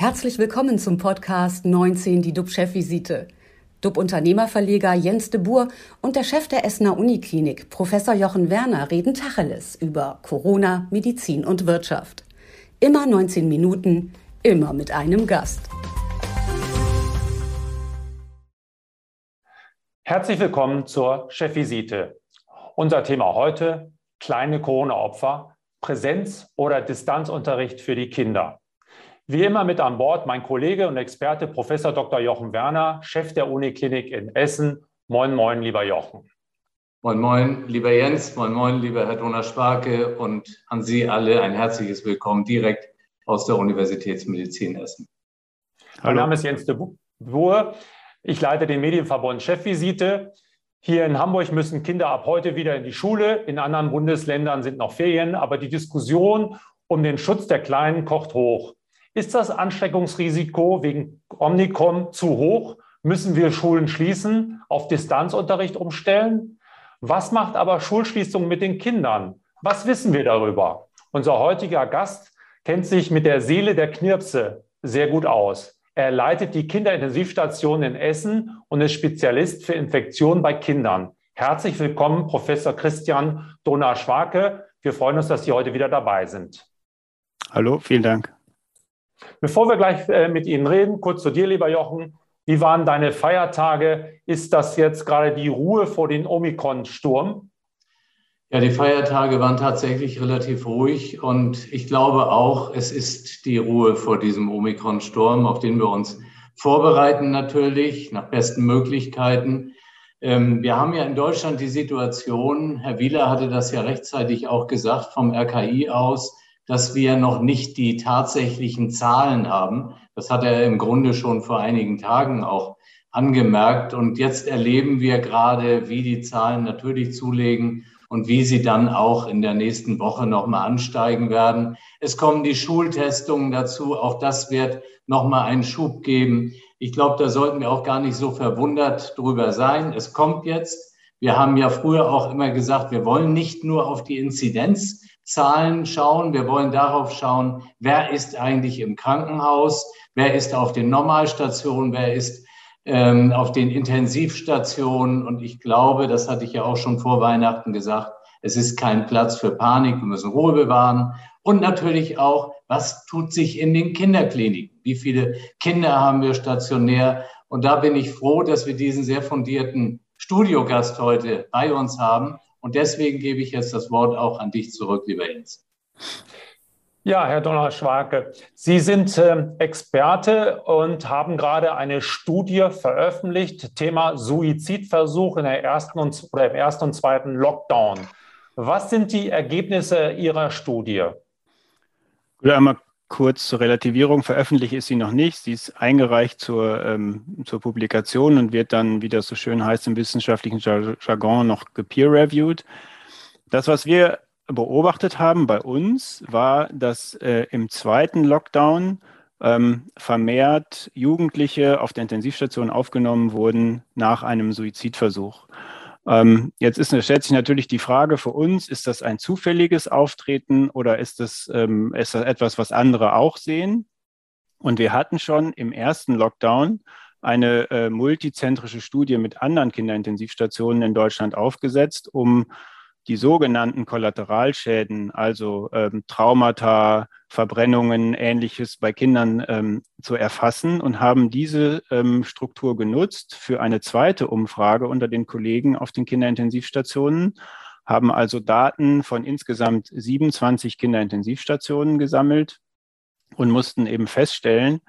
Herzlich willkommen zum Podcast 19, die DUB-Chefvisite. DUB-Unternehmerverleger Jens de Boer und der Chef der Essener Uniklinik, Professor Jochen Werner, reden Tacheles über Corona, Medizin und Wirtschaft. Immer 19 Minuten, immer mit einem Gast. Herzlich willkommen zur Chefvisite. Unser Thema heute, kleine Corona-Opfer, Präsenz- oder Distanzunterricht für die Kinder. Wie immer mit an Bord mein Kollege und Experte Professor Dr. Jochen Werner, Chef der Uniklinik in Essen. Moin, moin, lieber Jochen. Moin, moin, lieber Jens, moin, moin, lieber Herr Donner-Sparke und an Sie alle ein herzliches Willkommen direkt aus der Universitätsmedizin Essen. Hallo. Mein Name ist Jens de Boer. Ich leite den Medienverbund Chefvisite. Hier in Hamburg müssen Kinder ab heute wieder in die Schule. In anderen Bundesländern sind noch Ferien. Aber die Diskussion um den Schutz der Kleinen kocht hoch. Ist das Ansteckungsrisiko wegen Omnicom zu hoch? Müssen wir Schulen schließen, auf Distanzunterricht umstellen? Was macht aber Schulschließung mit den Kindern? Was wissen wir darüber? Unser heutiger Gast kennt sich mit der Seele der Knirpse sehr gut aus. Er leitet die Kinderintensivstation in Essen und ist Spezialist für Infektionen bei Kindern. Herzlich willkommen, Professor Christian Donar-Schwake. Wir freuen uns, dass Sie heute wieder dabei sind. Hallo, vielen Dank. Bevor wir gleich äh, mit Ihnen reden, kurz zu dir, lieber Jochen. Wie waren deine Feiertage? Ist das jetzt gerade die Ruhe vor dem Omikron-Sturm? Ja, die Feiertage waren tatsächlich relativ ruhig und ich glaube auch, es ist die Ruhe vor diesem Omikron-Sturm, auf den wir uns vorbereiten natürlich, nach besten Möglichkeiten. Ähm, wir haben ja in Deutschland die Situation, Herr Wieler hatte das ja rechtzeitig auch gesagt vom RKI aus, dass wir noch nicht die tatsächlichen Zahlen haben. Das hat er im Grunde schon vor einigen Tagen auch angemerkt. Und jetzt erleben wir gerade, wie die Zahlen natürlich zulegen und wie sie dann auch in der nächsten Woche nochmal ansteigen werden. Es kommen die Schultestungen dazu. Auch das wird nochmal einen Schub geben. Ich glaube, da sollten wir auch gar nicht so verwundert drüber sein. Es kommt jetzt. Wir haben ja früher auch immer gesagt, wir wollen nicht nur auf die Inzidenz Zahlen schauen. Wir wollen darauf schauen, wer ist eigentlich im Krankenhaus, wer ist auf den Normalstationen, wer ist ähm, auf den Intensivstationen. Und ich glaube, das hatte ich ja auch schon vor Weihnachten gesagt, es ist kein Platz für Panik. Wir müssen Ruhe bewahren. Und natürlich auch, was tut sich in den Kinderkliniken? Wie viele Kinder haben wir stationär? Und da bin ich froh, dass wir diesen sehr fundierten Studiogast heute bei uns haben und deswegen gebe ich jetzt das Wort auch an dich zurück, lieber Jens. Ja, Herr Donner-Schwake, Sie sind äh, Experte und haben gerade eine Studie veröffentlicht, Thema Suizidversuch in der ersten und, oder im ersten und zweiten Lockdown. Was sind die Ergebnisse Ihrer Studie? Ich würde einmal kurz zur Relativierung. Veröffentlicht ist sie noch nicht. Sie ist eingereicht zur, ähm, zur Publikation und wird dann, wie das so schön heißt im wissenschaftlichen Jargon, noch gepeer-reviewed. Das, was wir beobachtet haben bei uns, war, dass äh, im zweiten Lockdown ähm, vermehrt Jugendliche auf der Intensivstation aufgenommen wurden nach einem Suizidversuch. Ähm, jetzt ist, stellt sich natürlich die Frage für uns, ist das ein zufälliges Auftreten oder ist das, ähm, ist das etwas, was andere auch sehen? Und wir hatten schon im ersten Lockdown eine äh, multizentrische Studie mit anderen Kinderintensivstationen in Deutschland aufgesetzt, um die sogenannten Kollateralschäden, also ähm, Traumata, Verbrennungen, ähnliches bei Kindern ähm, zu erfassen und haben diese ähm, Struktur genutzt für eine zweite Umfrage unter den Kollegen auf den Kinderintensivstationen, haben also Daten von insgesamt 27 Kinderintensivstationen gesammelt und mussten eben feststellen,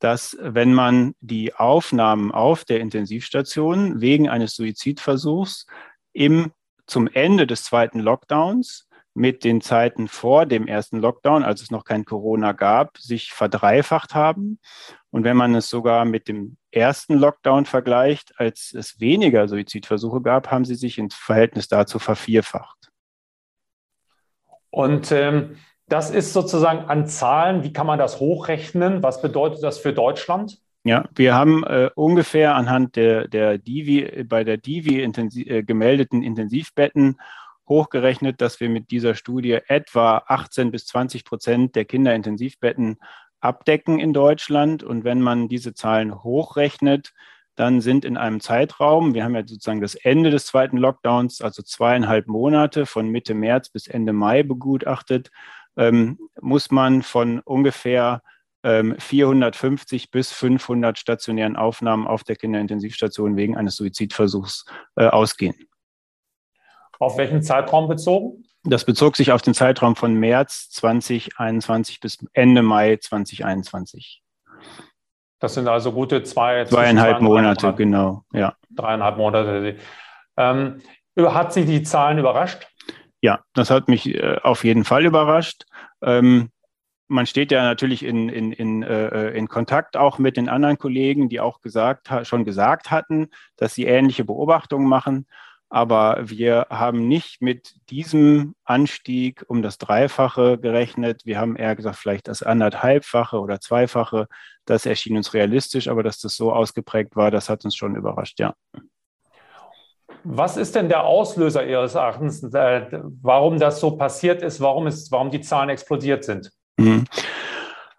dass wenn man die Aufnahmen auf der Intensivstation wegen eines Suizidversuchs im zum Ende des zweiten Lockdowns mit den Zeiten vor dem ersten Lockdown, als es noch kein Corona gab, sich verdreifacht haben. Und wenn man es sogar mit dem ersten Lockdown vergleicht, als es weniger Suizidversuche gab, haben sie sich im Verhältnis dazu vervierfacht. Und ähm, das ist sozusagen an Zahlen, wie kann man das hochrechnen? Was bedeutet das für Deutschland? Ja, wir haben äh, ungefähr anhand der, der Divi, bei der Divi intensiv, äh, gemeldeten Intensivbetten hochgerechnet, dass wir mit dieser Studie etwa 18 bis 20 Prozent der Kinderintensivbetten abdecken in Deutschland. Und wenn man diese Zahlen hochrechnet, dann sind in einem Zeitraum, wir haben ja sozusagen das Ende des zweiten Lockdowns, also zweieinhalb Monate von Mitte März bis Ende Mai begutachtet, ähm, muss man von ungefähr 450 bis 500 stationären Aufnahmen auf der Kinderintensivstation wegen eines Suizidversuchs äh, ausgehen. Auf welchen Zeitraum bezogen? Das bezog sich auf den Zeitraum von März 2021 bis Ende Mai 2021. Das sind also gute zwei, zweieinhalb Monate, Monate, genau, ja. Dreieinhalb Monate. Ähm, hat Sie die Zahlen überrascht? Ja, das hat mich äh, auf jeden Fall überrascht. Ähm, man steht ja natürlich in, in, in, äh, in Kontakt auch mit den anderen Kollegen, die auch gesagt, schon gesagt hatten, dass sie ähnliche Beobachtungen machen. Aber wir haben nicht mit diesem Anstieg um das Dreifache gerechnet. Wir haben eher gesagt, vielleicht das anderthalbfache oder zweifache. Das erschien uns realistisch, aber dass das so ausgeprägt war, das hat uns schon überrascht, ja. Was ist denn der Auslöser Ihres Erachtens, äh, warum das so passiert ist, warum, es, warum die Zahlen explodiert sind? Mhm.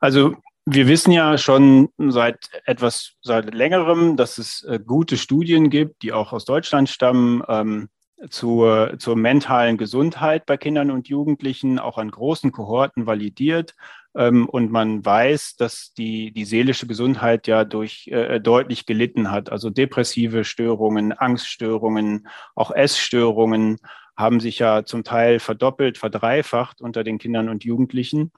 Also wir wissen ja schon seit etwas seit längerem, dass es äh, gute Studien gibt, die auch aus Deutschland stammen, ähm, zur, zur mentalen Gesundheit bei Kindern und Jugendlichen, auch an großen Kohorten validiert. Ähm, und man weiß, dass die, die seelische Gesundheit ja durch äh, deutlich gelitten hat. Also depressive Störungen, Angststörungen, auch Essstörungen haben sich ja zum Teil verdoppelt, verdreifacht unter den Kindern und Jugendlichen.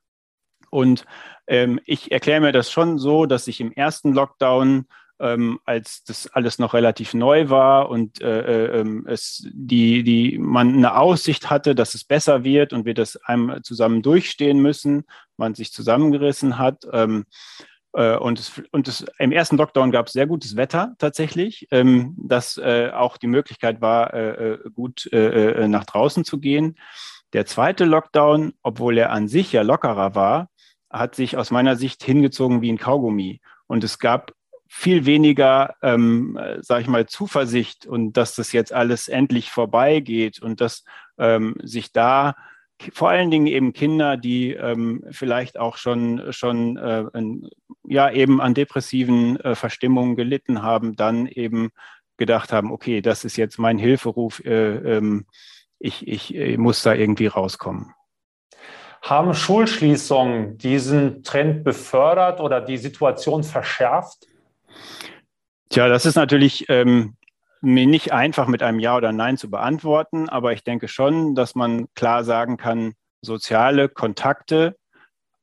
Und ähm, ich erkläre mir das schon so, dass ich im ersten Lockdown ähm, als das alles noch relativ neu war und äh, äh, ähm, es die, die man eine Aussicht hatte, dass es besser wird und wir das einmal zusammen durchstehen müssen, man sich zusammengerissen hat. Ähm, äh, und, es, und es, im ersten Lockdown gab es sehr gutes Wetter tatsächlich, ähm, dass äh, auch die Möglichkeit war, äh, gut nach draußen zu gehen. Der zweite Lockdown, obwohl er an sich ja lockerer war, hat sich aus meiner Sicht hingezogen wie ein Kaugummi. Und es gab viel weniger, ähm, sage ich mal, Zuversicht und dass das jetzt alles endlich vorbeigeht und dass ähm, sich da vor allen Dingen eben Kinder, die ähm, vielleicht auch schon, schon äh, in, ja, eben an depressiven äh, Verstimmungen gelitten haben, dann eben gedacht haben, okay, das ist jetzt mein Hilferuf, äh, ähm, ich, ich, ich muss da irgendwie rauskommen. Haben Schulschließungen diesen Trend befördert oder die Situation verschärft? Tja, das ist natürlich ähm, mir nicht einfach mit einem Ja oder Nein zu beantworten, aber ich denke schon, dass man klar sagen kann, soziale Kontakte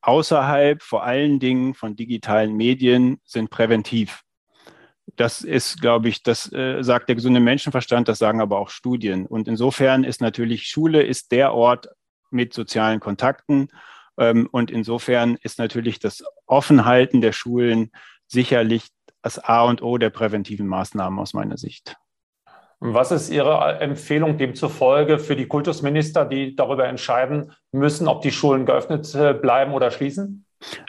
außerhalb vor allen Dingen von digitalen Medien sind präventiv. Das ist, glaube ich, das äh, sagt der gesunde Menschenverstand, das sagen aber auch Studien. Und insofern ist natürlich Schule ist der Ort, mit sozialen Kontakten. Ähm, und insofern ist natürlich das Offenhalten der Schulen sicherlich das A und O der präventiven Maßnahmen aus meiner Sicht. Was ist Ihre Empfehlung demzufolge für die Kultusminister, die darüber entscheiden müssen, ob die Schulen geöffnet äh, bleiben oder schließen?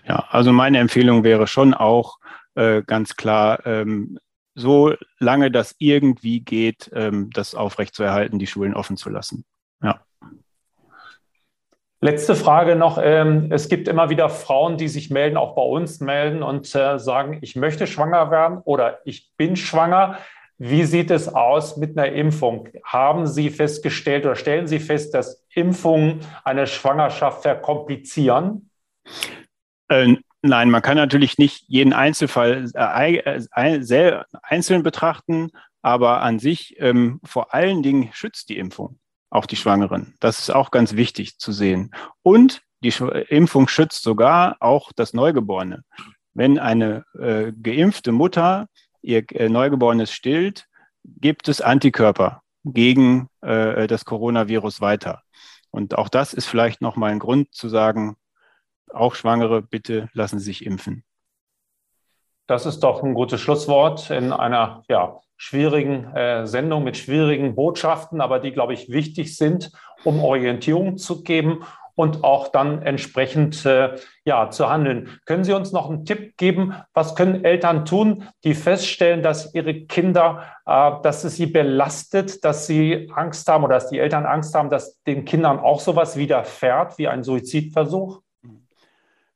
Ja, also meine Empfehlung wäre schon auch äh, ganz klar, ähm, so lange das irgendwie geht, ähm, das aufrechtzuerhalten, die Schulen offen zu lassen. Letzte Frage noch. Ähm, es gibt immer wieder Frauen, die sich melden, auch bei uns melden und äh, sagen, ich möchte schwanger werden oder ich bin schwanger. Wie sieht es aus mit einer Impfung? Haben Sie festgestellt oder stellen Sie fest, dass Impfungen eine Schwangerschaft verkomplizieren? Äh, nein, man kann natürlich nicht jeden Einzelfall äh, einzeln betrachten, aber an sich ähm, vor allen Dingen schützt die Impfung auch die Schwangeren. Das ist auch ganz wichtig zu sehen. Und die Impfung schützt sogar auch das Neugeborene. Wenn eine äh, geimpfte Mutter ihr äh, Neugeborenes stillt, gibt es Antikörper gegen äh, das Coronavirus weiter. Und auch das ist vielleicht nochmal ein Grund zu sagen, auch Schwangere, bitte lassen Sie sich impfen. Das ist doch ein gutes Schlusswort in einer ja, schwierigen äh, Sendung mit schwierigen Botschaften, aber die, glaube ich, wichtig sind, um Orientierung zu geben und auch dann entsprechend äh, ja, zu handeln. Können Sie uns noch einen Tipp geben? Was können Eltern tun, die feststellen, dass ihre Kinder, äh, dass es sie belastet, dass sie Angst haben oder dass die Eltern Angst haben, dass den Kindern auch sowas widerfährt wie ein Suizidversuch?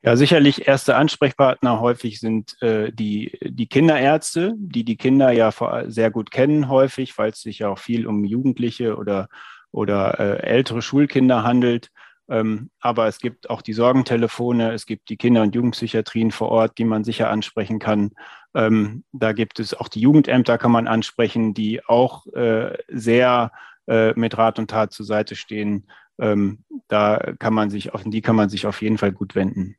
Ja, sicherlich erste Ansprechpartner häufig sind äh, die, die Kinderärzte, die die Kinder ja sehr gut kennen häufig, weil es sich ja auch viel um Jugendliche oder, oder äh, ältere Schulkinder handelt. Ähm, aber es gibt auch die Sorgentelefone, es gibt die Kinder- und Jugendpsychiatrien vor Ort, die man sicher ansprechen kann. Ähm, da gibt es auch die Jugendämter, kann man ansprechen, die auch äh, sehr äh, mit Rat und Tat zur Seite stehen. Ähm, da kann man sich auf die kann man sich auf jeden Fall gut wenden.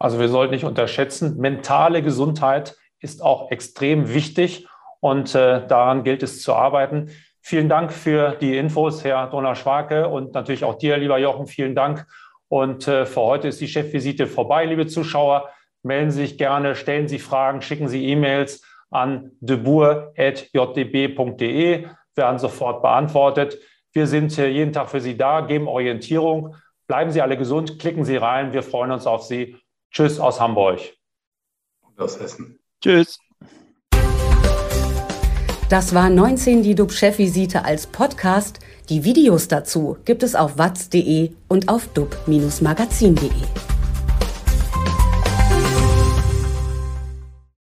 Also wir sollten nicht unterschätzen, mentale Gesundheit ist auch extrem wichtig und äh, daran gilt es zu arbeiten. Vielen Dank für die Infos, Herr Donner-Schwake und natürlich auch dir, lieber Jochen, vielen Dank. Und äh, für heute ist die Chefvisite vorbei, liebe Zuschauer. Melden Sie sich gerne, stellen Sie Fragen, schicken Sie E-Mails an debour.jdb.de, werden sofort beantwortet. Wir sind jeden Tag für Sie da, geben Orientierung. Bleiben Sie alle gesund, klicken Sie rein. Wir freuen uns auf Sie. Tschüss aus Hamburg. Und aus Essen. Tschüss. Das war 19 die DUB-Chefvisite als Podcast. Die Videos dazu gibt es auf watz.de und auf dub-magazin.de.